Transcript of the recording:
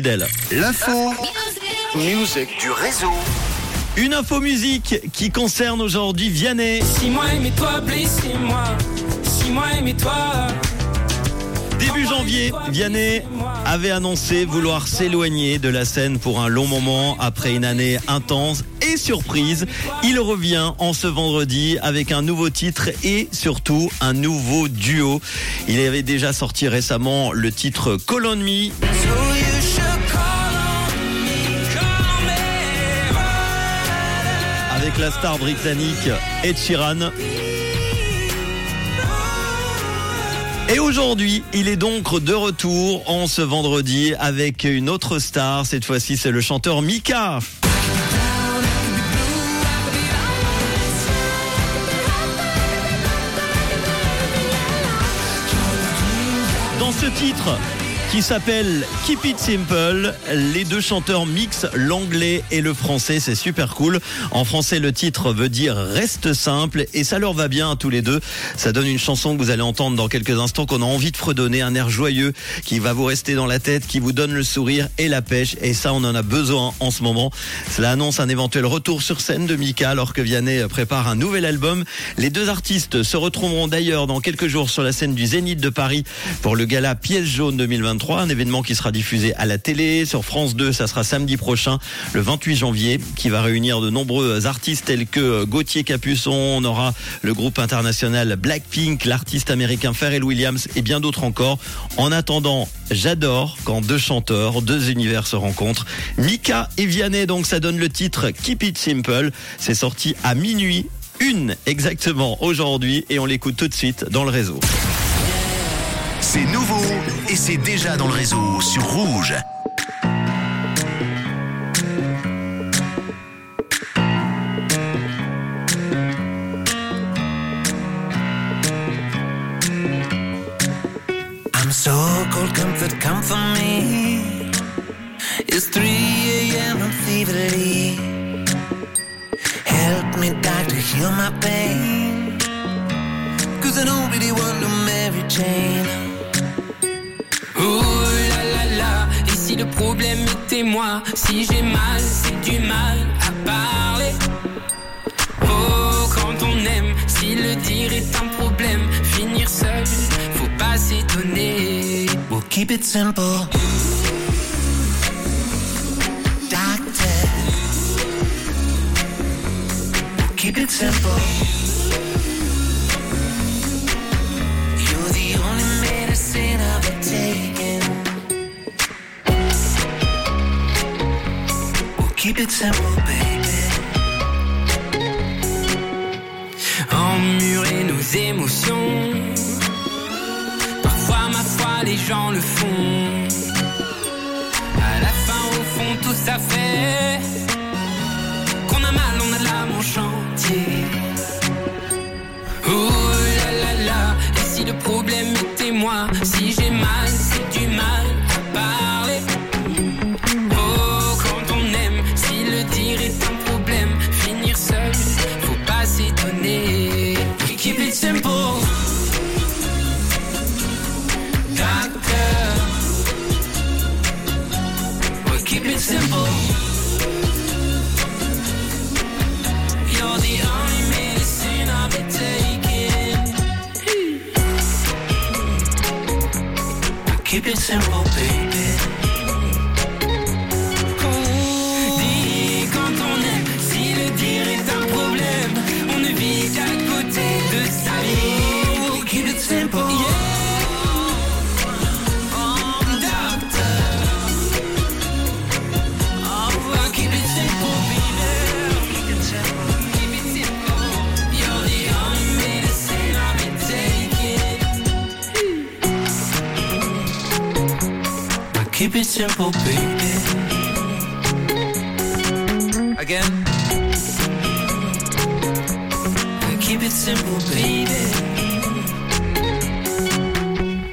d'elle. L'info musique du réseau. Une info musique qui concerne aujourd'hui Vianney. Si moi aimez-toi, blessez-moi. Si moi aimez-toi. Début janvier, Vianney avait annoncé vouloir s'éloigner de la scène pour un long moment après une année intense et surprise. Il revient en ce vendredi avec un nouveau titre et surtout un nouveau duo. Il avait déjà sorti récemment le titre Call on Me. La star britannique Ed Sheeran. Et aujourd'hui, il est donc de retour en ce vendredi avec une autre star. Cette fois-ci, c'est le chanteur Mika. Dans ce titre, qui s'appelle Keep It Simple. Les deux chanteurs mixent l'anglais et le français, c'est super cool. En français, le titre veut dire reste simple et ça leur va bien à tous les deux. Ça donne une chanson que vous allez entendre dans quelques instants qu'on a envie de fredonner, un air joyeux qui va vous rester dans la tête, qui vous donne le sourire et la pêche et ça on en a besoin en ce moment. Cela annonce un éventuel retour sur scène de Mika alors que Vianney prépare un nouvel album. Les deux artistes se retrouveront d'ailleurs dans quelques jours sur la scène du Zénith de Paris pour le gala Pièce jaune 2023 un événement qui sera diffusé à la télé. Sur France 2, ça sera samedi prochain, le 28 janvier, qui va réunir de nombreux artistes tels que Gauthier Capuçon, on aura le groupe international Blackpink, l'artiste américain Pharrell Williams et bien d'autres encore. En attendant, j'adore quand deux chanteurs, deux univers se rencontrent. Mika et Vianney, donc ça donne le titre Keep It Simple. C'est sorti à minuit une exactement aujourd'hui et on l'écoute tout de suite dans le réseau. C'est nouveau et c'est déjà dans le réseau sur Rouge. I'm so cold, comfort, come for me. It's 3 a.m. I'm feverly. Help me, doctor, heal my pain. Cause I don't really want no Mary Jane. Oh là là là. Et si le problème était moi, si j'ai mal, c'est du mal à parler. Oh, quand on aime, si le dire est un problème, finir seul, faut pas s'étonner. We'll keep it simple. Doctor. We'll keep it simple. Keep it simple, baby. Emmurer nos émotions. Parfois, ma foi, les gens le font. À la fin, au fond, tout ça fait qu'on a mal, on a de l'âme en chantier. Simple, baby. Keep it simple, baby. Again. Keep it simple, baby.